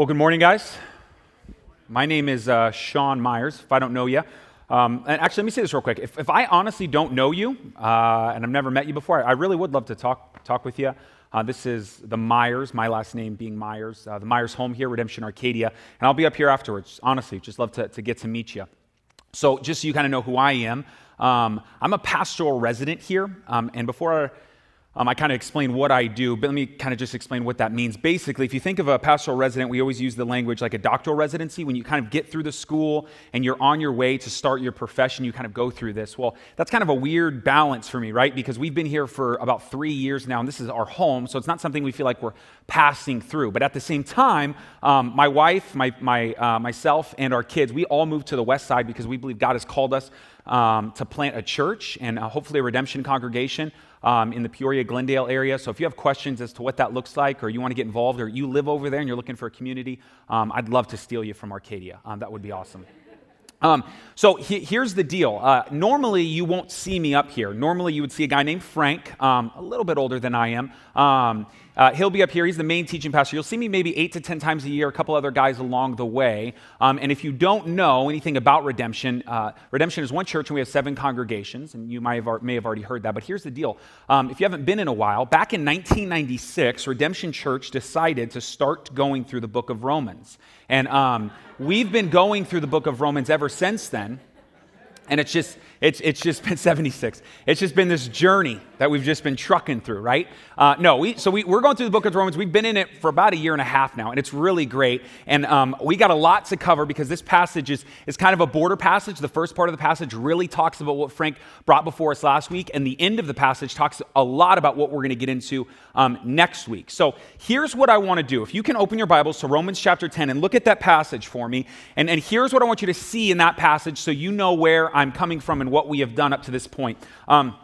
Well, good morning, guys. My name is uh, Sean Myers, if I don't know you. Um, and actually, let me say this real quick. If, if I honestly don't know you, uh, and I've never met you before, I really would love to talk, talk with you. Uh, this is the Myers, my last name being Myers, uh, the Myers home here, Redemption Arcadia. And I'll be up here afterwards, honestly. Just love to, to get to meet you. So, just so you kind of know who I am, um, I'm a pastoral resident here. Um, and before um, I kind of explain what I do, but let me kind of just explain what that means. Basically, if you think of a pastoral resident, we always use the language like a doctoral residency. When you kind of get through the school and you're on your way to start your profession, you kind of go through this. Well, that's kind of a weird balance for me, right? Because we've been here for about three years now, and this is our home, so it's not something we feel like we're passing through. But at the same time, um, my wife, my, my, uh, myself, and our kids, we all moved to the west side because we believe God has called us um, to plant a church and uh, hopefully a redemption congregation um, in the Peoria Glendale area. So if you have questions as to what that looks like, or you want to get involved, or you live over there and you're looking for a community, um, I'd love to steal you from Arcadia. Um, that would be awesome. Um, so he, here's the deal. Uh, normally, you won't see me up here. Normally, you would see a guy named Frank, um, a little bit older than I am. Um, uh, he'll be up here. He's the main teaching pastor. You'll see me maybe eight to 10 times a year, a couple other guys along the way. Um, and if you don't know anything about Redemption, uh, Redemption is one church and we have seven congregations. And you have, may have already heard that. But here's the deal um, if you haven't been in a while, back in 1996, Redemption Church decided to start going through the book of Romans. And um, we've been going through the book of Romans ever since then. And it's just, it's, it's just been 76. It's just been this journey that we've just been trucking through, right? Uh, no, we, so we, we're going through the book of Romans. We've been in it for about a year and a half now, and it's really great. And um, we got a lot to cover because this passage is, is kind of a border passage. The first part of the passage really talks about what Frank brought before us last week, and the end of the passage talks a lot about what we're going to get into um, next week. So here's what I want to do. If you can open your Bibles to Romans chapter 10 and look at that passage for me, and, and here's what I want you to see in that passage so you know where I'm coming from and what we have done up to this point. Um,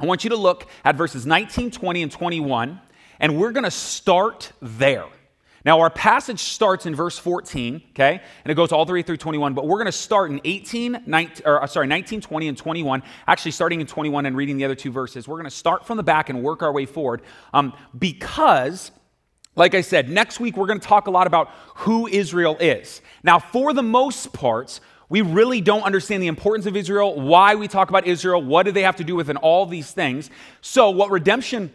I want you to look at verses 19, 20, and 21, and we're going to start there. Now, our passage starts in verse 14, okay, and it goes all the way through 21, but we're going to start in 18, 19, or, uh, sorry, 19, 20, and 21, actually starting in 21 and reading the other two verses. We're going to start from the back and work our way forward um, because, like I said, next week we're going to talk a lot about who Israel is. Now, for the most part, we really don't understand the importance of Israel, why we talk about Israel, what do they have to do with and all these things. So, what redemption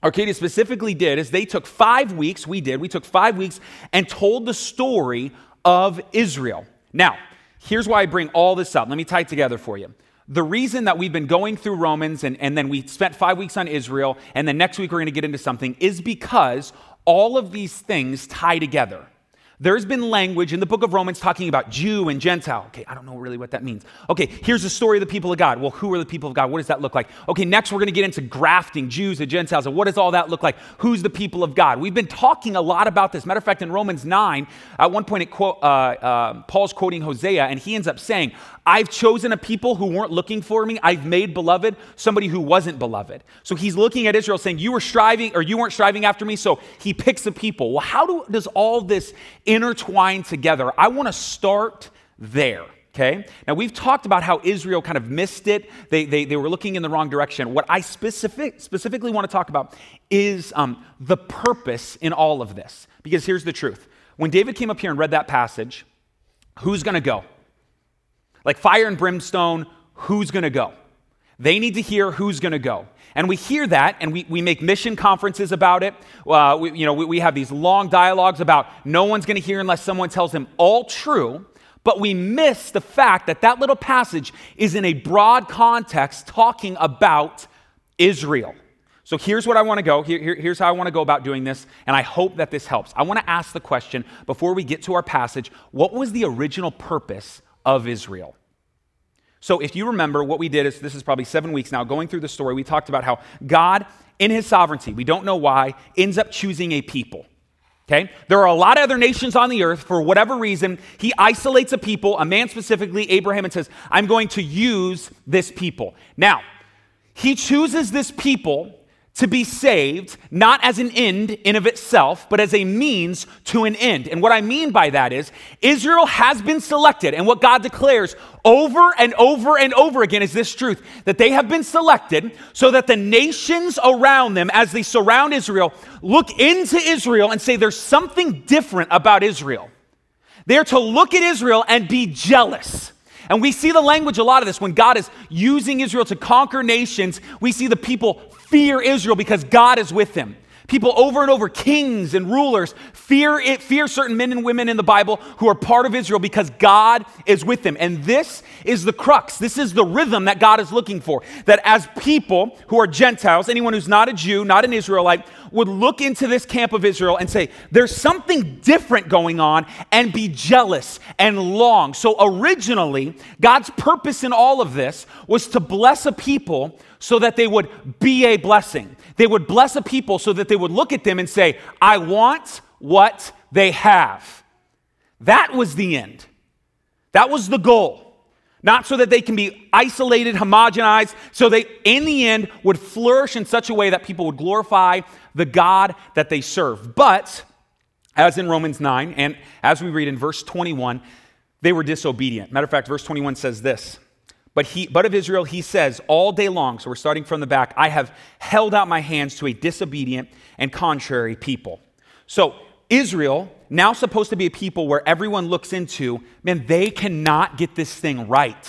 Arcadia specifically did is they took five weeks, we did, we took five weeks and told the story of Israel. Now, here's why I bring all this up. Let me tie it together for you. The reason that we've been going through Romans and, and then we spent five weeks on Israel, and then next week we're going to get into something, is because all of these things tie together. There's been language in the book of Romans talking about Jew and Gentile. Okay, I don't know really what that means. Okay, here's the story of the people of God. Well, who are the people of God? What does that look like? Okay, next we're going to get into grafting Jews and Gentiles. And what does all that look like? Who's the people of God? We've been talking a lot about this. Matter of fact, in Romans 9, at one point, quote, uh, uh, Paul's quoting Hosea, and he ends up saying, I've chosen a people who weren't looking for me. I've made beloved somebody who wasn't beloved. So he's looking at Israel saying, You were striving, or you weren't striving after me. So he picks a people. Well, how do, does all this intertwine together? I want to start there. Okay? Now, we've talked about how Israel kind of missed it. They, they, they were looking in the wrong direction. What I specific, specifically want to talk about is um, the purpose in all of this. Because here's the truth. When David came up here and read that passage, who's going to go? Like fire and brimstone, who's going to go? They need to hear who's going to go. And we hear that, and we, we make mission conferences about it. Uh, we, you know, we, we have these long dialogues about no one's going to hear unless someone tells them all true. But we miss the fact that that little passage is in a broad context talking about Israel. So here's what I want to go. Here, here, here's how I want to go about doing this, and I hope that this helps. I want to ask the question before we get to our passage what was the original purpose of Israel? So, if you remember, what we did is this is probably seven weeks now, going through the story, we talked about how God, in his sovereignty, we don't know why, ends up choosing a people. Okay? There are a lot of other nations on the earth. For whatever reason, he isolates a people, a man specifically, Abraham, and says, I'm going to use this people. Now, he chooses this people to be saved, not as an end in of itself, but as a means to an end. And what I mean by that is Israel has been selected, and what God declares over and over and over again is this truth that they have been selected so that the nations around them, as they surround Israel, look into Israel and say there's something different about Israel. They're to look at Israel and be jealous. And we see the language a lot of this when God is using Israel to conquer nations. We see the people fear Israel because God is with them. People over and over, kings and rulers, fear it, fear certain men and women in the Bible who are part of Israel because God is with them. And this is the crux. This is the rhythm that God is looking for. That as people who are Gentiles, anyone who's not a Jew, not an Israelite, would look into this camp of Israel and say, there's something different going on and be jealous and long. So originally, God's purpose in all of this was to bless a people so that they would be a blessing. They would bless a people so that they would look at them and say, I want what they have. That was the end. That was the goal. Not so that they can be isolated, homogenized, so they, in the end, would flourish in such a way that people would glorify the God that they serve. But, as in Romans 9, and as we read in verse 21, they were disobedient. Matter of fact, verse 21 says this but, he, but of Israel, he says all day long, so we're starting from the back, I have held out my hands to a disobedient and contrary people. So, Israel, now supposed to be a people where everyone looks into, man, they cannot get this thing right.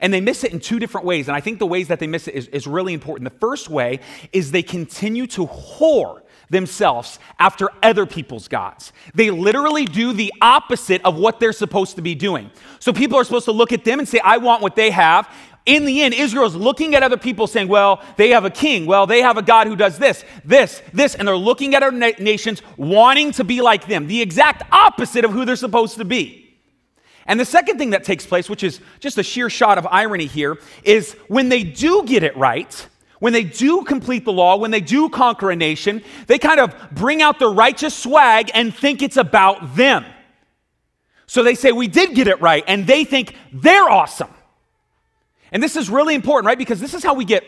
And they miss it in two different ways. And I think the ways that they miss it is, is really important. The first way is they continue to whore themselves after other people's gods. They literally do the opposite of what they're supposed to be doing. So people are supposed to look at them and say, I want what they have. In the end, Israel's looking at other people saying, well, they have a king. Well, they have a God who does this, this, this. And they're looking at other na- nations wanting to be like them, the exact opposite of who they're supposed to be. And the second thing that takes place, which is just a sheer shot of irony here, is when they do get it right, when they do complete the law, when they do conquer a nation, they kind of bring out the righteous swag and think it's about them. So they say, We did get it right, and they think they're awesome. And this is really important, right? Because this is how we get,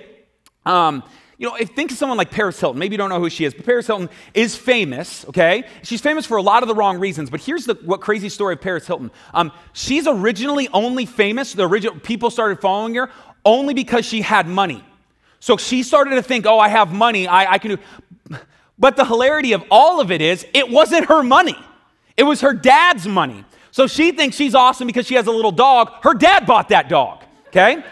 um, you know, if, think of someone like Paris Hilton. Maybe you don't know who she is, but Paris Hilton is famous, okay? She's famous for a lot of the wrong reasons, but here's the what crazy story of Paris Hilton. Um, she's originally only famous, the original people started following her only because she had money. So she started to think, oh, I have money, I, I can do. But the hilarity of all of it is, it wasn't her money, it was her dad's money. So she thinks she's awesome because she has a little dog. Her dad bought that dog, okay?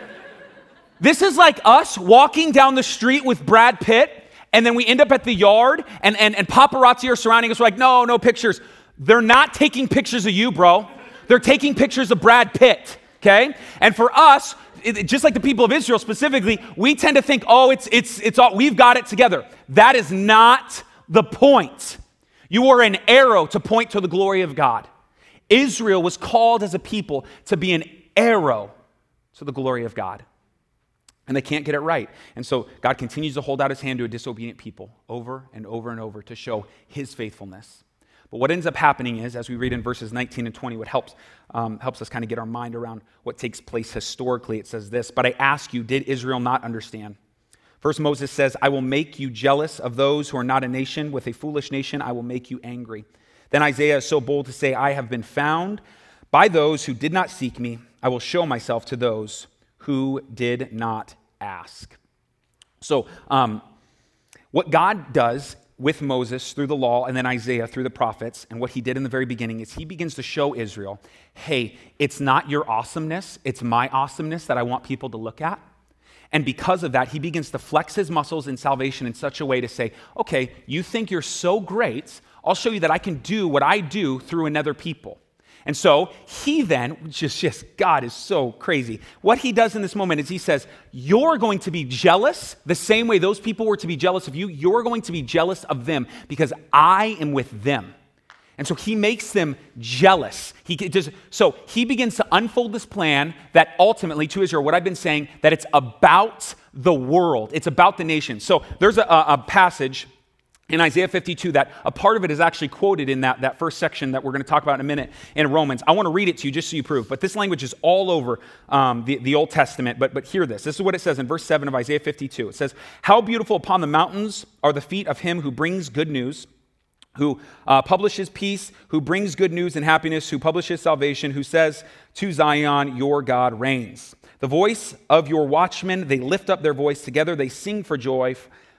this is like us walking down the street with Brad Pitt, and then we end up at the yard, and, and, and paparazzi are surrounding us. We're like, no, no pictures. They're not taking pictures of you, bro. They're taking pictures of Brad Pitt, okay? And for us, it, just like the people of Israel specifically, we tend to think, oh, it's, it's, it's all, we've got it together. That is not the point. You are an arrow to point to the glory of God. Israel was called as a people to be an arrow to the glory of God. And they can't get it right. And so God continues to hold out his hand to a disobedient people over and over and over to show his faithfulness. But what ends up happening is, as we read in verses 19 and 20, what helps, um, helps us kind of get our mind around what takes place historically, it says this But I ask you, did Israel not understand? First, Moses says, I will make you jealous of those who are not a nation. With a foolish nation, I will make you angry. Then Isaiah is so bold to say, I have been found by those who did not seek me. I will show myself to those who did not ask. So, um, what God does with Moses through the law and then Isaiah through the prophets. And what he did in the very beginning is he begins to show Israel hey, it's not your awesomeness, it's my awesomeness that I want people to look at. And because of that, he begins to flex his muscles in salvation in such a way to say, okay, you think you're so great, I'll show you that I can do what I do through another people. And so he then, just, just God is so crazy. What he does in this moment is he says, You're going to be jealous the same way those people were to be jealous of you. You're going to be jealous of them because I am with them. And so he makes them jealous. He does, so he begins to unfold this plan that ultimately to Israel, what I've been saying, that it's about the world, it's about the nation. So there's a, a passage in Isaiah 52 that a part of it is actually quoted in that, that first section that we're going to talk about in a minute in Romans. I want to read it to you just so you prove. But this language is all over um, the, the Old Testament. But, but hear this. This is what it says in verse 7 of Isaiah 52. It says, How beautiful upon the mountains are the feet of him who brings good news, who uh, publishes peace, who brings good news and happiness, who publishes salvation, who says to Zion, Your God reigns. The voice of your watchmen, they lift up their voice together, they sing for joy.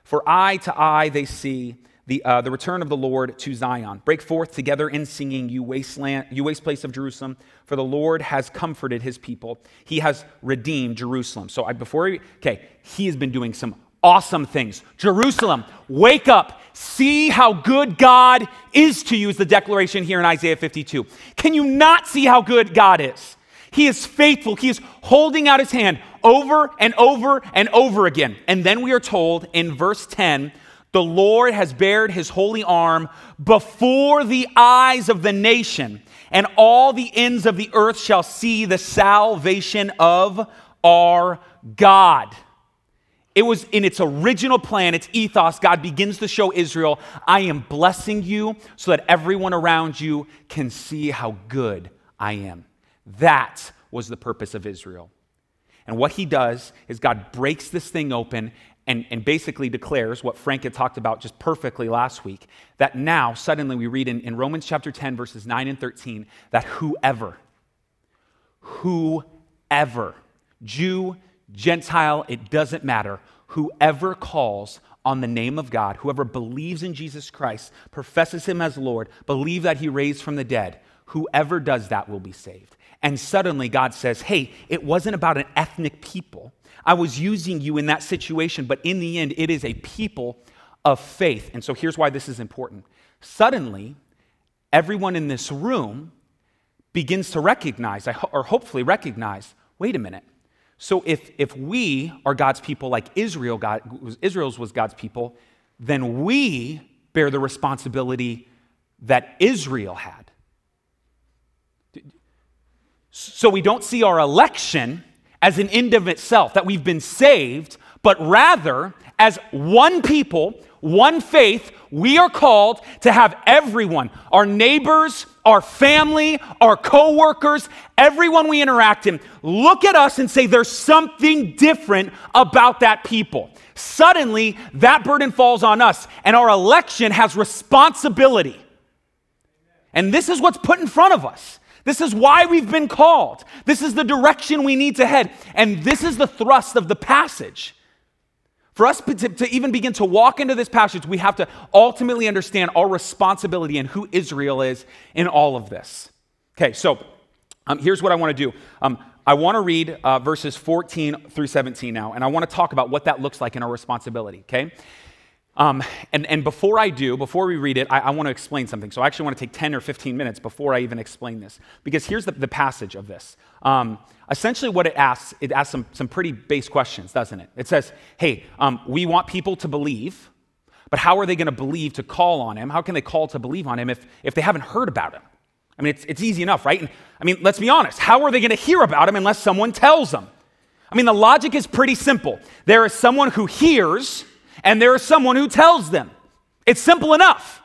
For eye to eye they see the, uh, the return of the Lord to Zion. Break forth together in singing, you wasteland, you waste place of Jerusalem, for the Lord has comforted his people. He has redeemed Jerusalem. So I, before, okay, he has been doing some awesome things. Jerusalem, wake up. See how good God is to you, is the declaration here in Isaiah 52. Can you not see how good God is? He is faithful. He is holding out his hand over and over and over again. And then we are told in verse 10 the Lord has bared his holy arm before the eyes of the nation, and all the ends of the earth shall see the salvation of our God. It was in its original plan, its ethos. God begins to show Israel, I am blessing you so that everyone around you can see how good I am. That was the purpose of Israel. And what he does is God breaks this thing open and, and basically declares what Frank had talked about just perfectly last week that now, suddenly, we read in, in Romans chapter 10, verses 9 and 13, that whoever, whoever, Jew, Gentile, it doesn't matter, whoever calls on the name of God, whoever believes in Jesus Christ, professes him as Lord, believe that he raised from the dead, whoever does that will be saved. And suddenly God says, hey, it wasn't about an ethnic people. I was using you in that situation, but in the end, it is a people of faith. And so here's why this is important. Suddenly, everyone in this room begins to recognize, or hopefully recognize, wait a minute. So if, if we are God's people like Israel, God, Israel's was God's people, then we bear the responsibility that Israel had. So we don't see our election as an end of itself, that we've been saved, but rather as one people, one faith, we are called to have everyone, our neighbors, our family, our coworkers, everyone we interact in, look at us and say there's something different about that people. Suddenly, that burden falls on us, and our election has responsibility. And this is what's put in front of us. This is why we've been called. This is the direction we need to head. And this is the thrust of the passage. For us to, to, even begin to walk into this passage, we have to ultimately understand our responsibility and who Israel is in all of this. Okay, so um, here's what I want to do. Um, I want to read uh, verses 14 through 17 now, and I want to talk about what that looks like in our responsibility, okay? Um, and, and before I do, before we read it, I, I want to explain something. So I actually want to take 10 or 15 minutes before I even explain this. Because here's the, the passage of this. Um, essentially, what it asks, it asks some, some pretty base questions, doesn't it? It says, hey, um, we want people to believe, but how are they going to believe to call on him? How can they call to believe on him if, if they haven't heard about him? I mean, it's, it's easy enough, right? And, I mean, let's be honest. How are they going to hear about him unless someone tells them? I mean, the logic is pretty simple. There is someone who hears and there is someone who tells them. It's simple enough.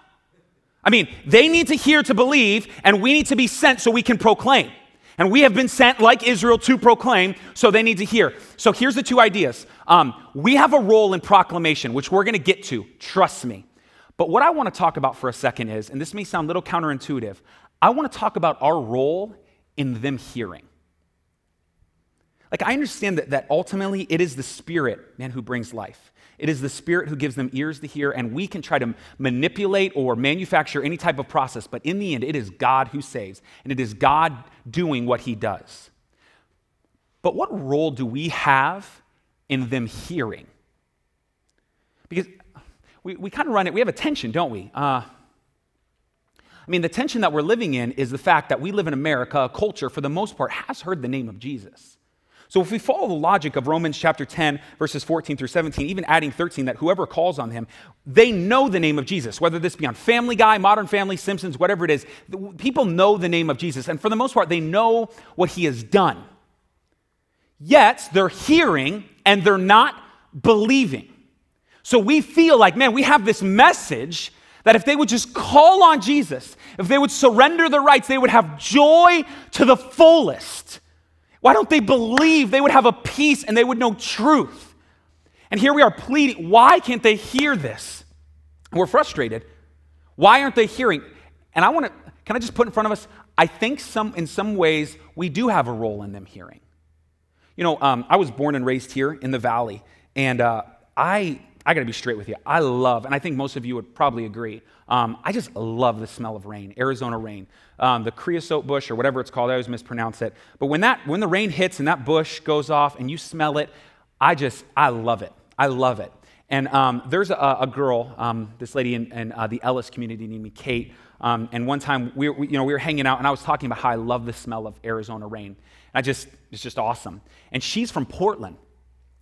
I mean, they need to hear to believe, and we need to be sent so we can proclaim. And we have been sent, like Israel, to proclaim, so they need to hear. So here's the two ideas. Um, we have a role in proclamation, which we're going to get to, trust me. But what I want to talk about for a second is, and this may sound a little counterintuitive, I want to talk about our role in them hearing. Like, I understand that, that ultimately it is the Spirit, man, who brings life. It is the Spirit who gives them ears to hear, and we can try to manipulate or manufacture any type of process, but in the end, it is God who saves, and it is God doing what He does. But what role do we have in them hearing? Because we, we kind of run it, we have a tension, don't we? Uh, I mean, the tension that we're living in is the fact that we live in America, a culture, for the most part, has heard the name of Jesus. So if we follow the logic of Romans chapter 10, verses 14 through 17, even adding 13, that whoever calls on him, they know the name of Jesus, whether this be on Family Guy, Modern Family, Simpsons, whatever it is, people know the name of Jesus. And for the most part, they know what he has done. Yet they're hearing and they're not believing. So we feel like, man, we have this message that if they would just call on Jesus, if they would surrender their rights, they would have joy to the fullest. Why don't they believe? They would have a peace and they would know truth. And here we are pleading. Why can't they hear this? We're frustrated. Why aren't they hearing? And I want to, can I just put in front of us? I think some, in some ways we do have a role in them hearing. You know, um, I was born and raised here in the valley, and uh, I I got to be straight with you. I love, and I think most of you would probably agree, um, I just love the smell of rain, Arizona rain. Um, the creosote bush or whatever it's called, I always mispronounce it. But when, that, when the rain hits and that bush goes off and you smell it, I just, I love it. I love it. And um, there's a, a girl, um, this lady in, in uh, the Ellis community named me Kate. Um, and one time we, we, you know, we were hanging out and I was talking about how I love the smell of Arizona rain. I just, it's just awesome. And she's from Portland.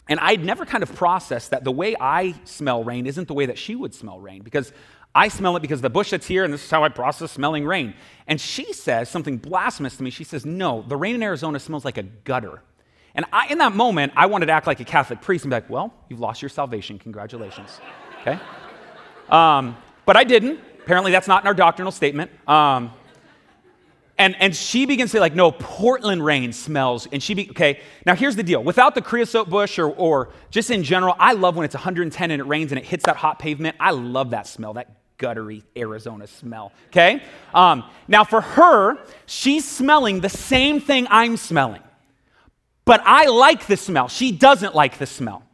And I'd never kind of processed that the way I smell rain isn't the way that she would smell rain because I smell it because the bush that's here, and this is how I process smelling rain. And she says something blasphemous to me. She says, No, the rain in Arizona smells like a gutter. And I, in that moment, I wanted to act like a Catholic priest and be like, Well, you've lost your salvation. Congratulations. Okay? Um, but I didn't. Apparently, that's not in our doctrinal statement. Um, and, and she begins to say, like, no, Portland rain smells. And she, be, okay, now here's the deal. Without the creosote bush or, or just in general, I love when it's 110 and it rains and it hits that hot pavement. I love that smell, that guttery Arizona smell, okay? Um, now for her, she's smelling the same thing I'm smelling. But I like the smell. She doesn't like the smell.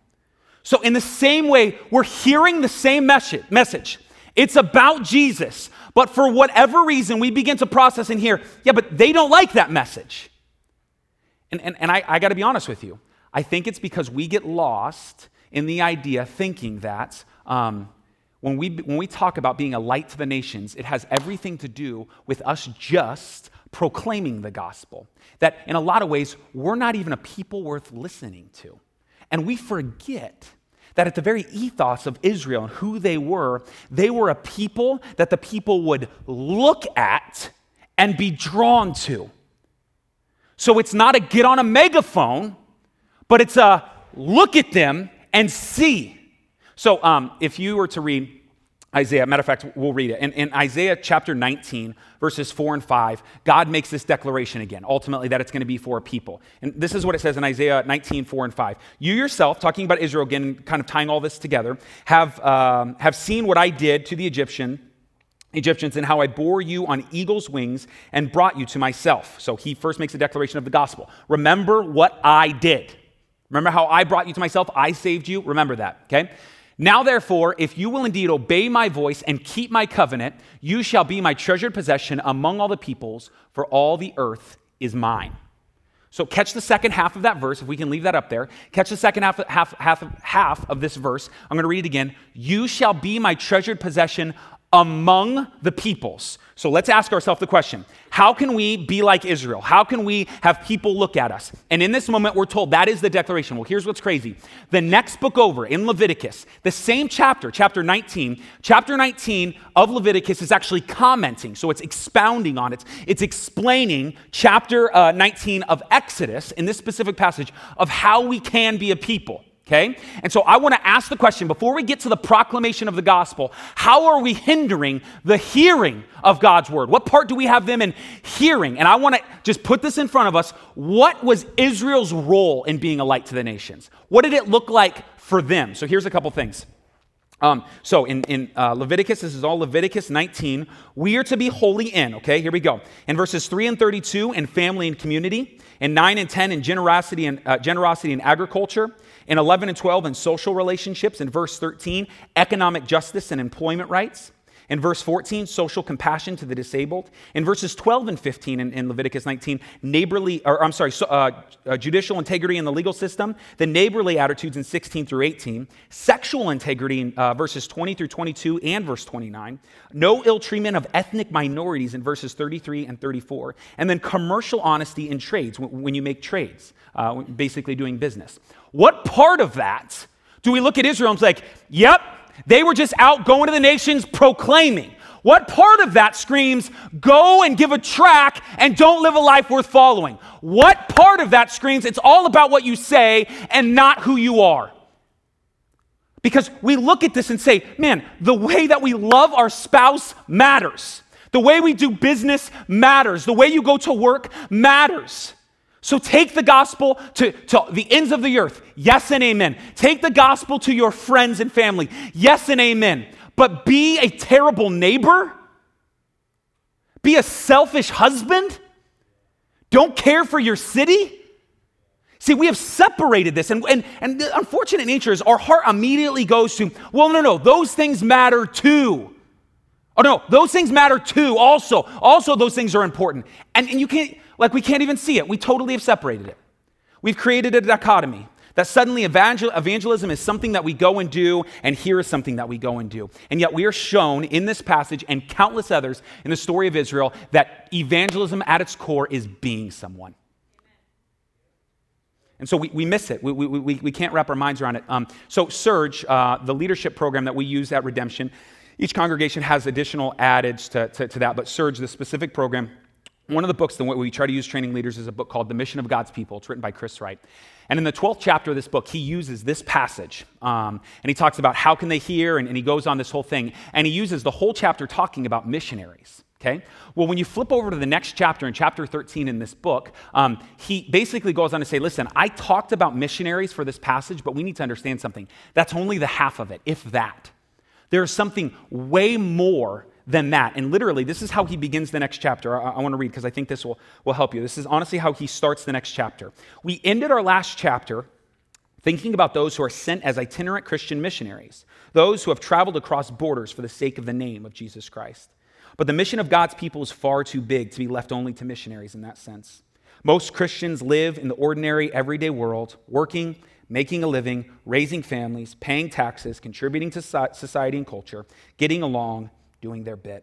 So, in the same way, we're hearing the same message. It's about Jesus. But for whatever reason, we begin to process and hear, yeah, but they don't like that message. And, and, and I, I got to be honest with you. I think it's because we get lost in the idea thinking that um, when, we, when we talk about being a light to the nations, it has everything to do with us just proclaiming the gospel. That in a lot of ways, we're not even a people worth listening to. And we forget that at the very ethos of Israel and who they were, they were a people that the people would look at and be drawn to. So it's not a get on a megaphone, but it's a look at them and see. So um, if you were to read Isaiah, matter of fact, we'll read it. In, in, Isaiah chapter 19, verses 4 and 5, God makes this declaration again, ultimately, that it's going to be for a people. And this is what it says in Isaiah 19, 4 and 5. You yourself, talking about Israel again, kind of tying all this together, have, um, have seen what I did to the Egyptian. Egyptians and how I bore you on eagle's wings and brought you to myself. So he first makes a declaration of the gospel. Remember what I did. Remember how I brought you to myself? I saved you. Remember that, okay? Now, therefore, if you will indeed obey my voice and keep my covenant, you shall be my treasured possession among all the peoples, for all the earth is mine. So, catch the second half of that verse, if we can leave that up there. Catch the second half, half, half, half of this verse. I'm going to read it again. You shall be my treasured possession among the peoples. So let's ask ourselves the question How can we be like Israel? How can we have people look at us? And in this moment, we're told that is the declaration. Well, here's what's crazy. The next book over in Leviticus, the same chapter, chapter 19, chapter 19 of Leviticus is actually commenting. So it's expounding on it, it's explaining chapter uh, 19 of Exodus in this specific passage of how we can be a people. Okay? And so I want to ask the question before we get to the proclamation of the gospel, how are we hindering the hearing of God's word? What part do we have them in hearing? And I want to just put this in front of us. What was Israel's role in being a light to the nations? What did it look like for them? So here's a couple things. Um, so in, in uh, Leviticus, this is all Leviticus 19. We are to be holy in, okay? Here we go. In verses 3 and 32, in family and community. In 9 and 10, in generosity and, uh, generosity and agriculture. In 11 and 12, in social relationships. In verse 13, economic justice and employment rights. In verse 14, social compassion to the disabled. In verses 12 and 15 in, in Leviticus 19, neighborly, or I'm sorry, so, uh, uh, judicial integrity in the legal system. The neighborly attitudes in 16 through 18. Sexual integrity in uh, verses 20 through 22 and verse 29. No ill treatment of ethnic minorities in verses 33 and 34. And then commercial honesty in trades, when, when you make trades, uh, basically doing business. What part of that do we look at Israel and say, like, yep, they were just out going to the nations proclaiming. What part of that screams, go and give a track and don't live a life worth following? What part of that screams, it's all about what you say and not who you are? Because we look at this and say, man, the way that we love our spouse matters. The way we do business matters. The way you go to work matters. So take the gospel to, to the ends of the earth. Yes and amen. Take the gospel to your friends and family. Yes and amen. But be a terrible neighbor? Be a selfish husband? Don't care for your city? See, we have separated this, and, and, and the unfortunate nature is our heart immediately goes to, well, no, no, those things matter too. Oh, no, those things matter too, also. Also, those things are important. And, and you can't, like, we can't even see it. We totally have separated it. We've created a dichotomy that suddenly evangel- evangelism is something that we go and do, and here is something that we go and do. And yet, we are shown in this passage and countless others in the story of Israel that evangelism at its core is being someone. And so we, we miss it. We, we, we, we can't wrap our minds around it. Um, so, Surge, uh, the leadership program that we use at Redemption, each congregation has additional adage to, to, to, that, but Surge, the specific program, one of the books that we try to use training leaders is a book called The Mission of God's People. It's written by Chris Wright. And in the 12th chapter of this book, he uses this passage. Um, and he talks about how can they hear, and, and he goes on this whole thing. And he uses the whole chapter talking about missionaries. Okay? Well, when you flip over to the next chapter, in chapter 13 in this book, um, he basically goes on to say, listen, I talked about missionaries for this passage, but we need to understand something. That's only the half of it, if that. There's something way more than that. And literally, this is how he begins the next chapter. I, I want to read because I think this will, will help you. This is honestly how he starts the next chapter. We ended our last chapter thinking about those who are sent as itinerant Christian missionaries, those who have traveled across borders for the sake of the name of Jesus Christ. But the mission of God's people is far too big to be left only to missionaries in that sense. Most Christians live in the ordinary, everyday world, working, making a living, raising families, paying taxes, contributing to society and culture, getting along, doing their bit.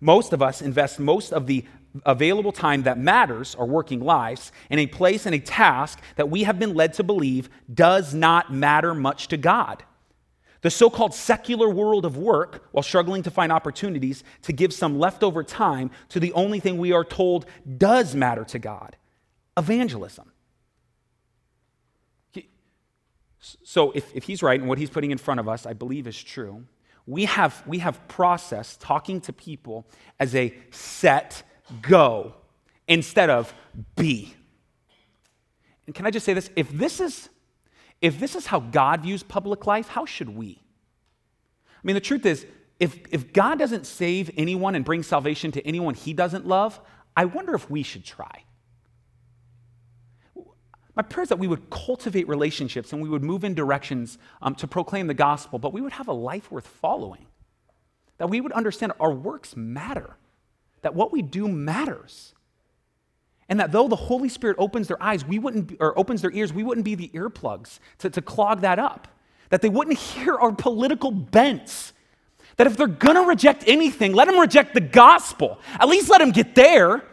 Most of us invest most of the available time that matters, our working lives, in a place and a task that we have been led to believe does not matter much to God. The so called secular world of work, while struggling to find opportunities to give some leftover time to the only thing we are told does matter to God evangelism. So, if, if he's right and what he's putting in front of us, I believe is true, we have, we have processed talking to people as a set, go, instead of be. And can I just say this? If this is if this is how God views public life, how should we? I mean, the truth is, if, if God doesn't save anyone and bring salvation to anyone he doesn't love, I wonder if we should try. My prayer is that we would cultivate relationships and we would move in directions um, to proclaim the gospel, but we would have a life worth following. That we would understand our works matter, that what we do matters. And that though the Holy Spirit opens their eyes, we wouldn't be, or opens their ears, we wouldn't be the earplugs to, to clog that up. That they wouldn't hear our political bents. That if they're gonna reject anything, let them reject the gospel. At least let them get there.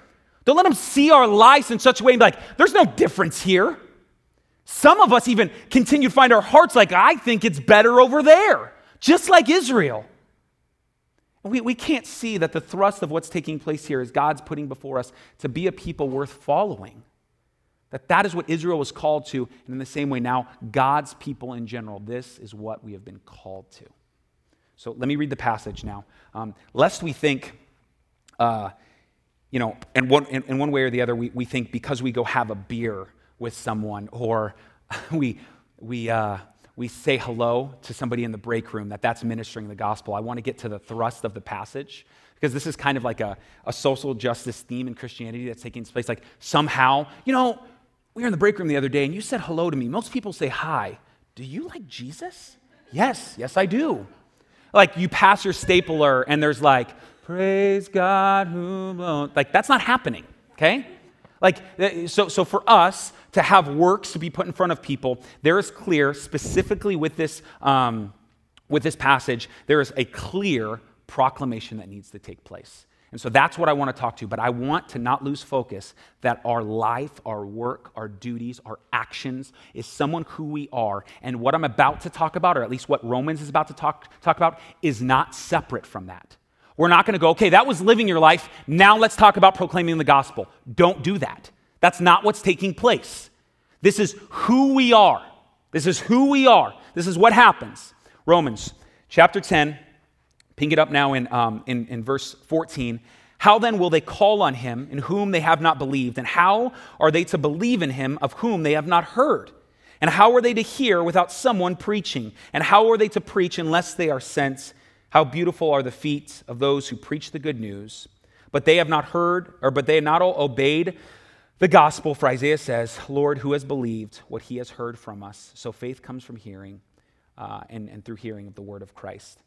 Don't let them see our lives in such a way and be like, there's no difference here. Some of us even continue to find our hearts like, I think it's better over there, just like Israel. We, we can't see that the thrust of what's taking place here is God's putting before us to be a people worth following. That that is what Israel was called to, and in the same way now, God's people in general. This is what we have been called to. So let me read the passage now. Um, lest we think, uh, you know, in one, in, in one way or the other, we, we think because we go have a beer with someone or we, we, uh, we say hello to somebody in the break room, that that's ministering the gospel. I want to get to the thrust of the passage because this is kind of like a, a social justice theme in Christianity that's taking place. Like somehow, you know, we were in the break room the other day and you said hello to me. Most people say hi. Do you like Jesus? Yes, yes, I do. Like you pass your stapler and there's like, praise God who, like that's not happening, okay? Like, uh, so, so for us to have works to be put in front of people, there is clear, specifically with this, um, with this passage, there is a clear proclamation that needs to take place. And so that's what I want to talk to, but I want to not lose focus that our life, our work, our duties, our actions is someone who we are. And what I'm about to talk about, or at least what Romans is about to talk, talk about, is not separate from that. We're not going to go, okay, that was living your life. Now let's talk about proclaiming the gospel. Don't do that. That's not what's taking place. This is who we are. This is who we are. This is what happens. Romans chapter 10, ping it up now in, um, in, in verse 14. How then will they call on him in whom they have not believed? And how are they to believe in him of whom they have not heard? And how are they to hear without someone preaching? And how are they to preach unless they are sent? How beautiful are the feet of those who preach the good news, but they have not heard, or but they have not all obeyed the gospel. For Isaiah says, Lord, who has believed what he has heard from us? So faith comes from hearing, uh, and, and through hearing of the word of Christ.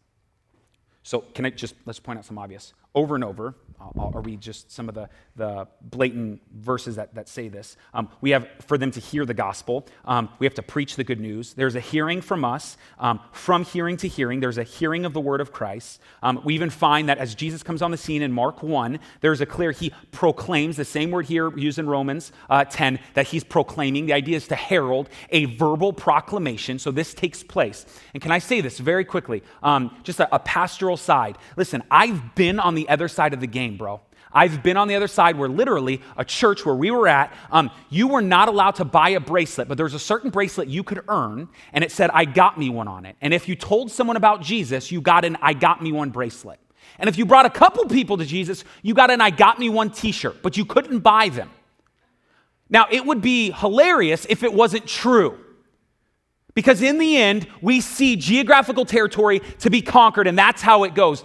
So, can I just, let's point out some obvious. Over and over, I'll, I'll read just some of the, the blatant verses that, that say this. Um, we have for them to hear the gospel, um, we have to preach the good news. There's a hearing from us, um, from hearing to hearing. There's a hearing of the word of Christ. Um, we even find that as Jesus comes on the scene in Mark 1, there's a clear, he proclaims the same word here used in Romans uh, 10, that he's proclaiming. The idea is to herald a verbal proclamation. So, this takes place. And can I say this very quickly? Um, just a, a pastoral side. Listen, I've been on the other side of the game, bro. I've been on the other side where literally a church where we were at, um, you were not allowed to buy a bracelet, but there's a certain bracelet you could earn, and it said, I got me one on it. And if you told someone about Jesus, you got an I got me one bracelet. And if you brought a couple people to Jesus, you got an I got me one t shirt, but you couldn't buy them. Now, it would be hilarious if it wasn't true. Because in the end, we see geographical territory to be conquered, and that's how it goes.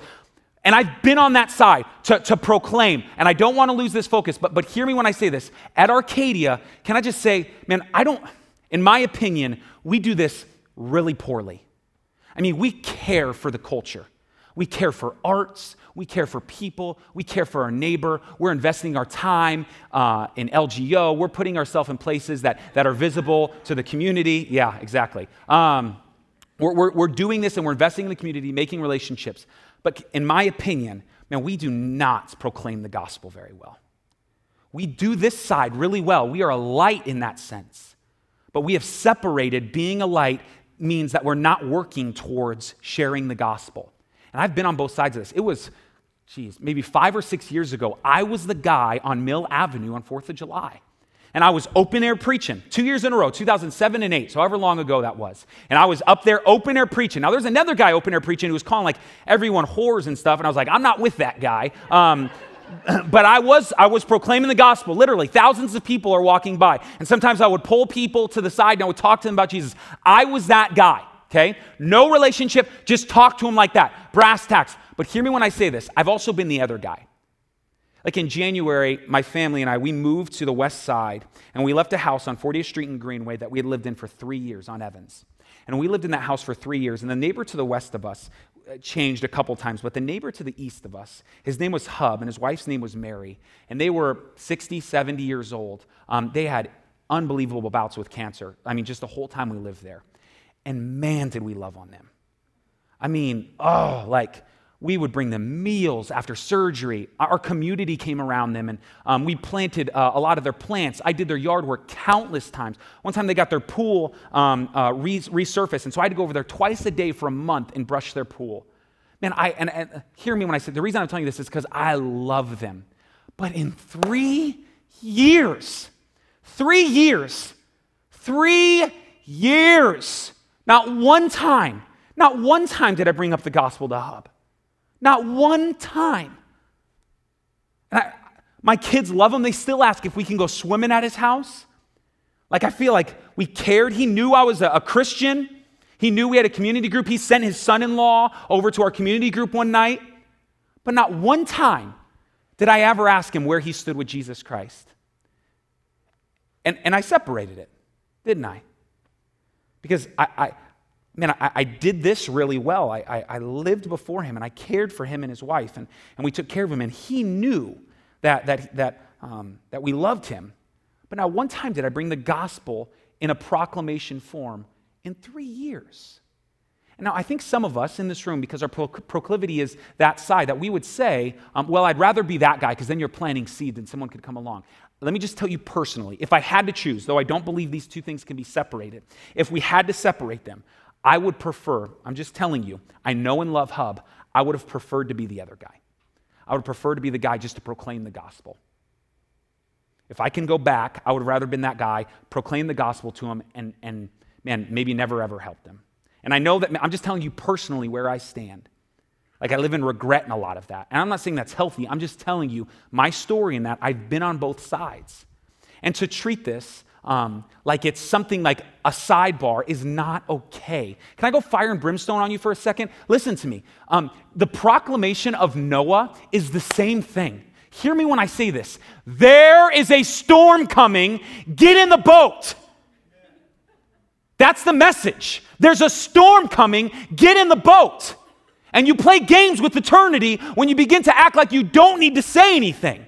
And I've been on that side to, to proclaim, and I don't want to lose this focus, but, but hear me when I say this. At Arcadia, can I just say, man, I don't, in my opinion, we do this really poorly. I mean, we care for the culture. We care for arts. We care for people. We care for our neighbor. We're investing our time uh, in LGO. We're putting ourselves in places that, that are visible to the community. Yeah, exactly. Um, we're, we're, we're doing this and we're investing in the community, making relationships. But in my opinion, man, we do not proclaim the gospel very well. We do this side really well. We are a light in that sense. But we have separated being a light means that we're not working towards sharing the gospel. And I've been on both sides of this. It was, geez, maybe five or six years ago, I was the guy on Mill Avenue on 4th of July. And I was open air preaching two years in a row, 2007 and 8, so however long ago that was. And I was up there open air preaching. Now, there's another guy open air preaching who was calling like everyone whores and stuff. And I was like, I'm not with that guy. Um, but I was, I was proclaiming the gospel, literally. Thousands of people are walking by. And sometimes I would pull people to the side and I would talk to them about Jesus. I was that guy okay? No relationship, just talk to him like that. Brass tacks. But hear me when I say this. I've also been the other guy. Like in January, my family and I, we moved to the west side and we left a house on 40th Street and Greenway that we had lived in for three years on Evans. And we lived in that house for three years. And the neighbor to the west of us uh, changed a couple times, but the neighbor to the east of us, his name was Hub and his wife's name was Mary. And they were 60, 70 years old. Um, they had unbelievable bouts with cancer. I mean, just the whole time we lived there. And man, did we love on them. I mean, oh, like we would bring them meals after surgery. Our community came around them and um, we planted uh, a lot of their plants. I did their yard work countless times. One time they got their pool um, uh, resurfaced, and so I had to go over there twice a day for a month and brush their pool. Man, I, and, and hear me when I say the reason I'm telling you this is because I love them. But in three years, three years, three years, not one time, not one time did I bring up the gospel to Hub. Not one time. I, my kids love him. They still ask if we can go swimming at his house. Like, I feel like we cared. He knew I was a, a Christian. He knew we had a community group. He sent his son in law over to our community group one night. But not one time did I ever ask him where he stood with Jesus Christ. And, and I separated it, didn't I? Because I, I man, I, I, did this really well. I, I, I, lived before him and I cared for him and his wife, and, and we took care of him, and he knew that, that, that, um, that we loved him. But now, one time did I bring the gospel in a proclamation form in three years. And now, I think some of us in this room, because our proclivity is that side, that we would say, um, well, I'd rather be that guy because then you're planting seeds and someone could come along. Let me just tell you personally if I had to choose, though I don't believe these two things can be separated, if we had to separate them, I would prefer, I'm just telling you, I know and love Hub, I would have preferred to be the other guy. I would prefer to be the guy just to proclaim the gospel. If I can go back, I would rather have been that guy, proclaim the gospel to him, and, and man, maybe never ever help them. And I know that I'm just telling you personally where I stand. Like I live in regret in a lot of that. And I'm not saying that's healthy. I'm just telling you my story in that I've been on both sides. And to treat this um, like it's something like a sidebar is not okay. Can I go fire and brimstone on you for a second? Listen to me. Um, the proclamation of Noah is the same thing. Hear me when I say this. There is a storm coming. Get in the boat. That's the message. There's a storm coming. Get in the boat. And you play games with eternity when you begin to act like you don't need to say anything.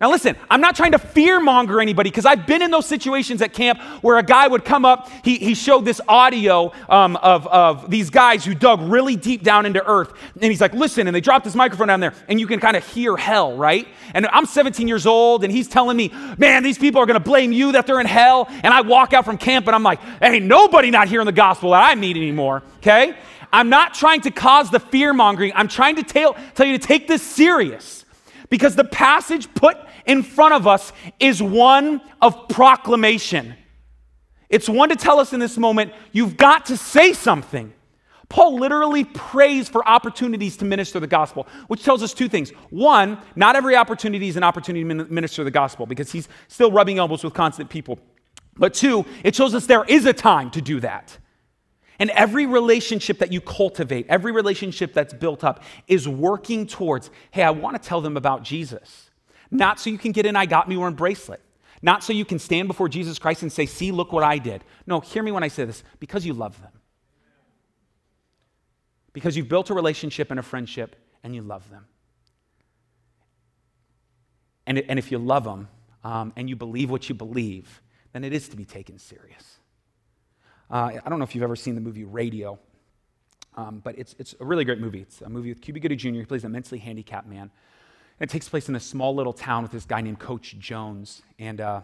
Now, listen, I'm not trying to fear monger anybody because I've been in those situations at camp where a guy would come up, he, he showed this audio um, of, of these guys who dug really deep down into earth. And he's like, listen, and they dropped this microphone down there, and you can kind of hear hell, right? And I'm 17 years old, and he's telling me, man, these people are going to blame you that they're in hell. And I walk out from camp, and I'm like, hey, nobody not hearing the gospel that I meet anymore, okay? I'm not trying to cause the fear mongering. I'm trying to tell, tell you to take this serious because the passage put in front of us is one of proclamation. It's one to tell us in this moment, you've got to say something. Paul literally prays for opportunities to minister the gospel, which tells us two things. One, not every opportunity is an opportunity to minister the gospel because he's still rubbing elbows with constant people. But two, it shows us there is a time to do that. And every relationship that you cultivate, every relationship that's built up, is working towards hey, I want to tell them about Jesus. Not so you can get an I got me wearing bracelet. Not so you can stand before Jesus Christ and say, see, look what I did. No, hear me when I say this because you love them. Because you've built a relationship and a friendship and you love them. And, and if you love them um, and you believe what you believe, then it is to be taken serious. Uh, I don't know if you've ever seen the movie Radio, um, but it's, it's a really great movie. It's a movie with Cuba Gooding Jr., He plays an immensely handicapped man. It takes place in a small little town with this guy named Coach Jones. And uh,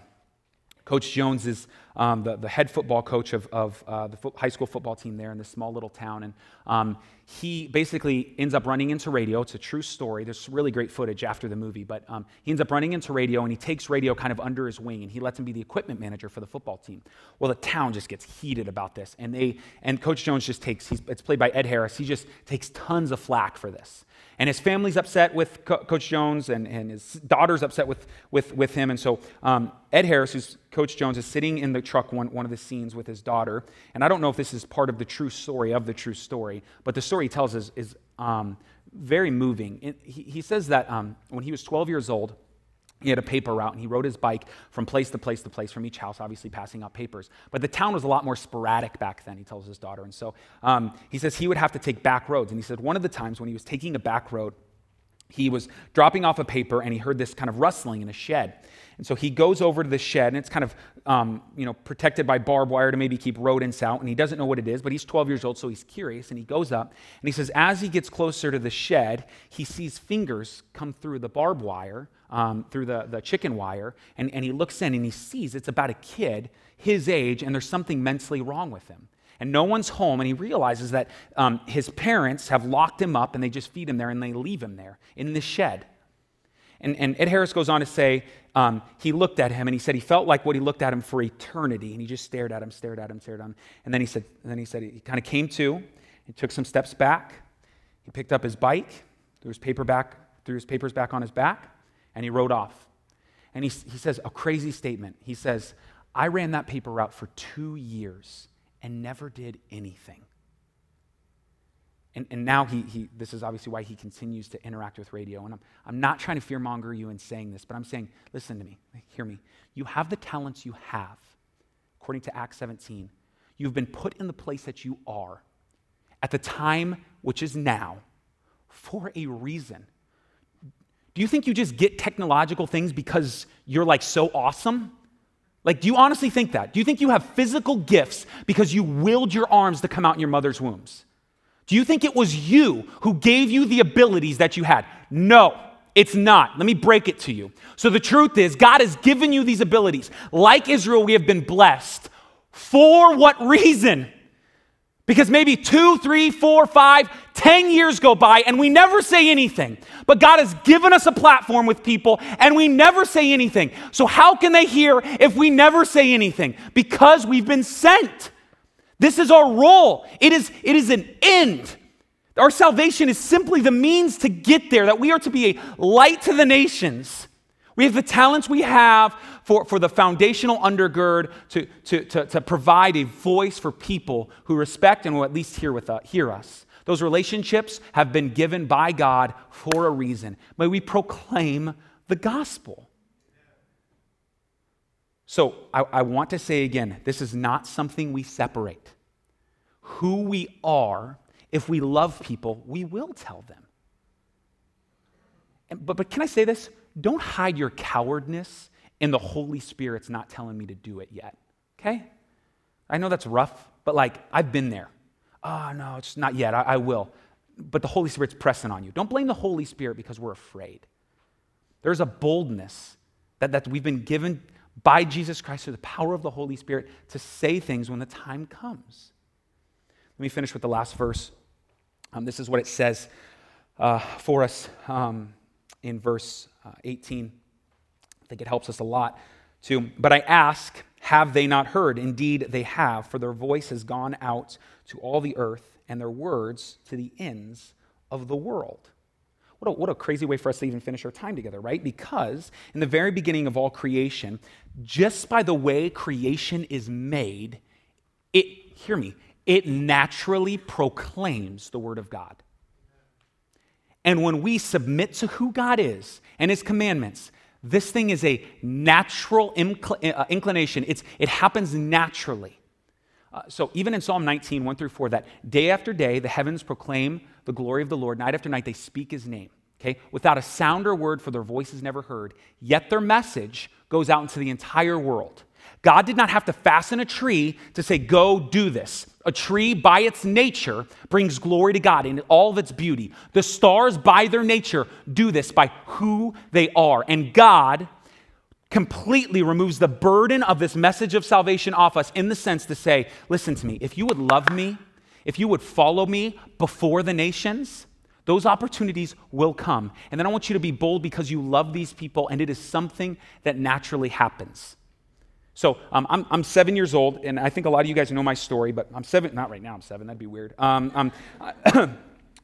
Coach Jones is um, the, the head football coach of, of uh, the fo- high school football team there in this small little town. And um, he basically ends up running into radio. It's a true story. There's really great footage after the movie, but um, he ends up running into radio and he takes radio kind of under his wing and he lets him be the equipment manager for the football team. Well, the town just gets heated about this. And, they, and Coach Jones just takes, it's played by Ed Harris, he just takes tons of flack for this. And his family's upset with Co- Coach Jones, and, and his daughter's upset with, with, with him. And so um, Ed Harris, who's Coach Jones, is sitting in the truck one, one of the scenes with his daughter. And I don't know if this is part of the true story of the true story, but the story he tells is, is um, very moving. It, he, he, says that um, when he was 12 years old, he had a paper route and he rode his bike from place to place to place from each house, obviously passing out papers. But the town was a lot more sporadic back then, he tells his daughter. And so um, he says he would have to take back roads. And he said one of the times when he was taking a back road, he was dropping off a paper and he heard this kind of rustling in a shed. And so he goes over to the shed, and it's kind of um, you know protected by barbed wire to maybe keep rodents out. And he doesn't know what it is, but he's 12 years old, so he's curious. And he goes up, and he says, as he gets closer to the shed, he sees fingers come through the barbed wire, um, through the, the chicken wire, and, and he looks in and he sees it's about a kid his age, and there's something mentally wrong with him and no one's home, and he realizes that um, his parents have locked him up and they just feed him there and they leave him there in the shed. And, and Ed Harris goes on to say um, he looked at him and he said he felt like what he looked at him for eternity, and he just stared at him, stared at him, stared at him. And then he said, then he said he kind of came to, he took some steps back, he picked up his bike, threw his paper back, threw his papers back on his back, and he rode off. And he, he says a crazy statement. He says, I ran that paper route for two years and never did anything. And, and now he, he, this is obviously why he continues to interact with radio. And I'm, I'm not trying to fearmonger you in saying this, but I'm saying, listen to me, hear me. You have the talents you have, according to Acts 17. You've been put in the place that you are at the time which is now for a reason. Do you think you just get technological things because you're like so awesome? Like, do you honestly think that? Do you think you have physical gifts because you willed your arms to come out in your mother's wombs? Do you think it was you who gave you the abilities that you had? No, it's not. Let me break it to you. So, the truth is, God has given you these abilities. Like Israel, we have been blessed. For what reason? Because maybe two, three, four, five, ten years go by and we never say anything. But God has given us a platform with people and we never say anything. So, how can they hear if we never say anything? Because we've been sent. This is our role. It is, it is an end. Our salvation is simply the means to get there, that we are to be a light to the nations. We have the talents we have for, for the foundational undergird to, to, to, to provide a voice for people who respect and will at least hear, with, uh, hear us. Those relationships have been given by God for a reason. May we proclaim the gospel. So I, I want to say again this is not something we separate. Who we are, if we love people, we will tell them. And, but, but can I say this? Don't hide your cowardness in the Holy Spirit's not telling me to do it yet. Okay? I know that's rough, but like I've been there. Oh, no, it's not yet. I, I will. But the Holy Spirit's pressing on you. Don't blame the Holy Spirit because we're afraid. There's a boldness that, that we've been given by Jesus Christ through the power of the Holy Spirit to say things when the time comes. Let me finish with the last verse. Um, this is what it says uh, for us um, in verse Uh, 18. I think it helps us a lot too. But I ask, have they not heard? Indeed, they have, for their voice has gone out to all the earth, and their words to the ends of the world. What a, what a crazy way for us to even finish our time together, right? Because in the very beginning of all creation, just by the way creation is made, it, hear me, it naturally proclaims the Word of God. And when we submit to who God is and His commandments, this thing is a natural incl- uh, inclination. It's, it happens naturally. Uh, so even in Psalm 19, 1 through 4, that day after day the heavens proclaim the glory of the Lord, night after night they speak his name. Okay? Without a sound or word, for their voice is never heard. Yet their message goes out into the entire world. God did not have to fasten a tree to say, Go do this. A tree, by its nature, brings glory to God in all of its beauty. The stars, by their nature, do this by who they are. And God completely removes the burden of this message of salvation off us in the sense to say, Listen to me, if you would love me, if you would follow me before the nations, those opportunities will come. And then I want you to be bold because you love these people, and it is something that naturally happens. So um, I'm, I'm, seven years old, and I think a lot of you guys know my story, but I'm seven, not right now, I'm seven, that'd be weird. Um, um,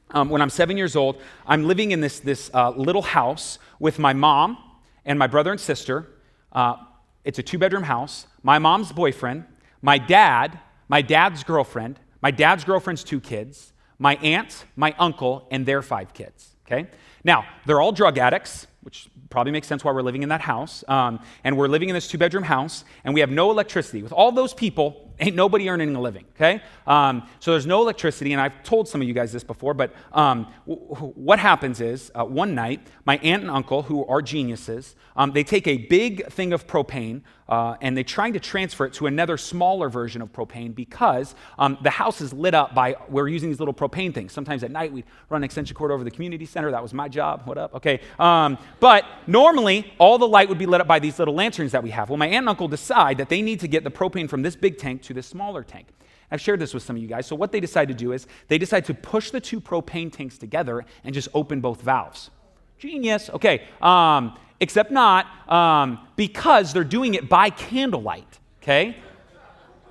um, when I'm seven years old, I'm living in this, this uh, little house with my mom and my brother and sister. Uh, it's a two bedroom house. My mom's boyfriend, my dad, my dad's girlfriend, my dad's girlfriend's two kids, my aunt, my uncle, and their five kids. Okay? Now, they're all drug addicts, which probably makes sense why we're living in that house. Um, and we're living in this two bedroom house, and we have no electricity. With all those people, ain't nobody earning a living, okay? Um, so there's no electricity, and I've told some of you guys this before, but um, w- what happens is uh, one night, my aunt and uncle, who are geniuses, um, they take a big thing of propane uh, and they're trying to transfer it to another smaller version of propane because um, the house is lit up by, we're using these little propane things. Sometimes at night we'd run an extension cord over the community center. That was my job. What up? Okay. Um, but normally, all the light would be lit up by these little lanterns that we have. Well, my aunt and uncle decide that they need to get the propane from this big tank to this smaller tank. I've shared this with some of you guys. So, what they decide to do is they decide to push the two propane tanks together and just open both valves. Genius. Okay. Um, except not um, because they're doing it by candlelight. Okay?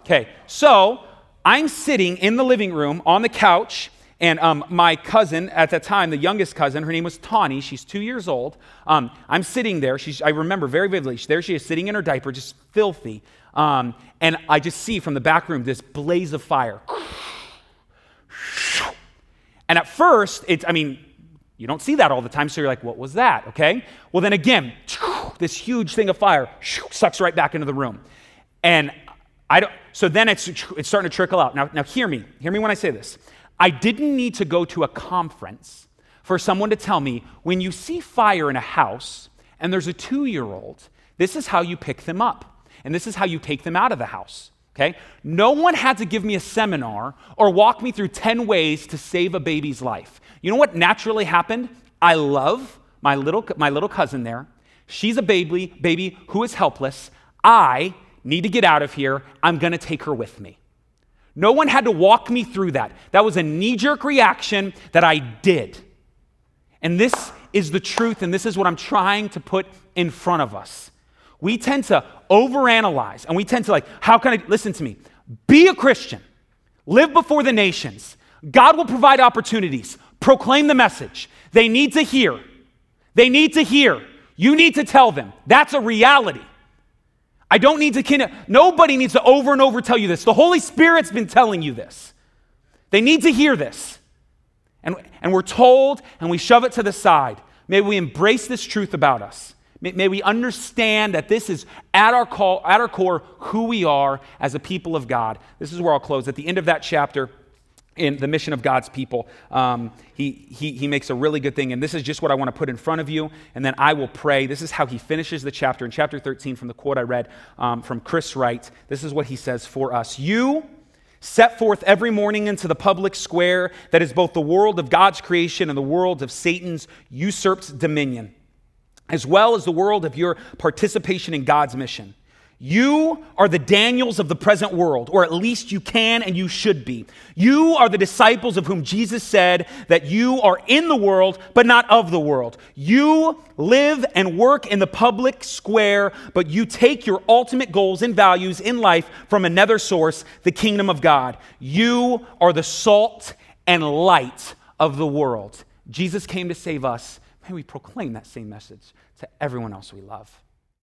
Okay. So I'm sitting in the living room on the couch. And um, my cousin at that time, the youngest cousin, her name was Tawny. She's two years old. Um, I'm sitting there. She's, I remember very vividly. There she is, sitting in her diaper, just filthy. Um, and I just see from the back room this blaze of fire. And at first, it's, I mean, you don't see that all the time, so you're like, what was that? Okay? Well, then again, this huge thing of fire sucks right back into the room. And I don't, so then it's, it's starting to trickle out. Now, now, hear me. Hear me when I say this. I didn't need to go to a conference for someone to tell me when you see fire in a house and there's a two year old, this is how you pick them up and this is how you take them out of the house. Okay? No one had to give me a seminar or walk me through 10 ways to save a baby's life. You know what naturally happened? I love my little, my little cousin there. She's a baby, baby who is helpless. I need to get out of here. I'm going to take her with me. No one had to walk me through that. That was a knee jerk reaction that I did. And this is the truth, and this is what I'm trying to put in front of us. We tend to overanalyze and we tend to, like, how can I, listen to me, be a Christian. Live before the nations. God will provide opportunities. Proclaim the message. They need to hear. They need to hear. You need to tell them. That's a reality. I don't need to, nobody needs to over and over tell you this. The Holy Spirit's been telling you this. They need to hear this. And, and we're told and we shove it to the side. May we embrace this truth about us. May, may we understand that this is at our, call, at our core who we are as a people of God. This is where I'll close. At the end of that chapter, in the mission of God's people, um, he, he, he makes a really good thing. And this is just what I want to put in front of you. And then I will pray. This is how he finishes the chapter. In chapter 13, from the quote I read um, from Chris Wright, this is what he says for us You set forth every morning into the public square that is both the world of God's creation and the world of Satan's usurped dominion, as well as the world of your participation in God's mission. You are the Daniels of the present world, or at least you can and you should be. You are the disciples of whom Jesus said that you are in the world, but not of the world. You live and work in the public square, but you take your ultimate goals and values in life from another source, the kingdom of God. You are the salt and light of the world. Jesus came to save us. May we proclaim that same message to everyone else we love.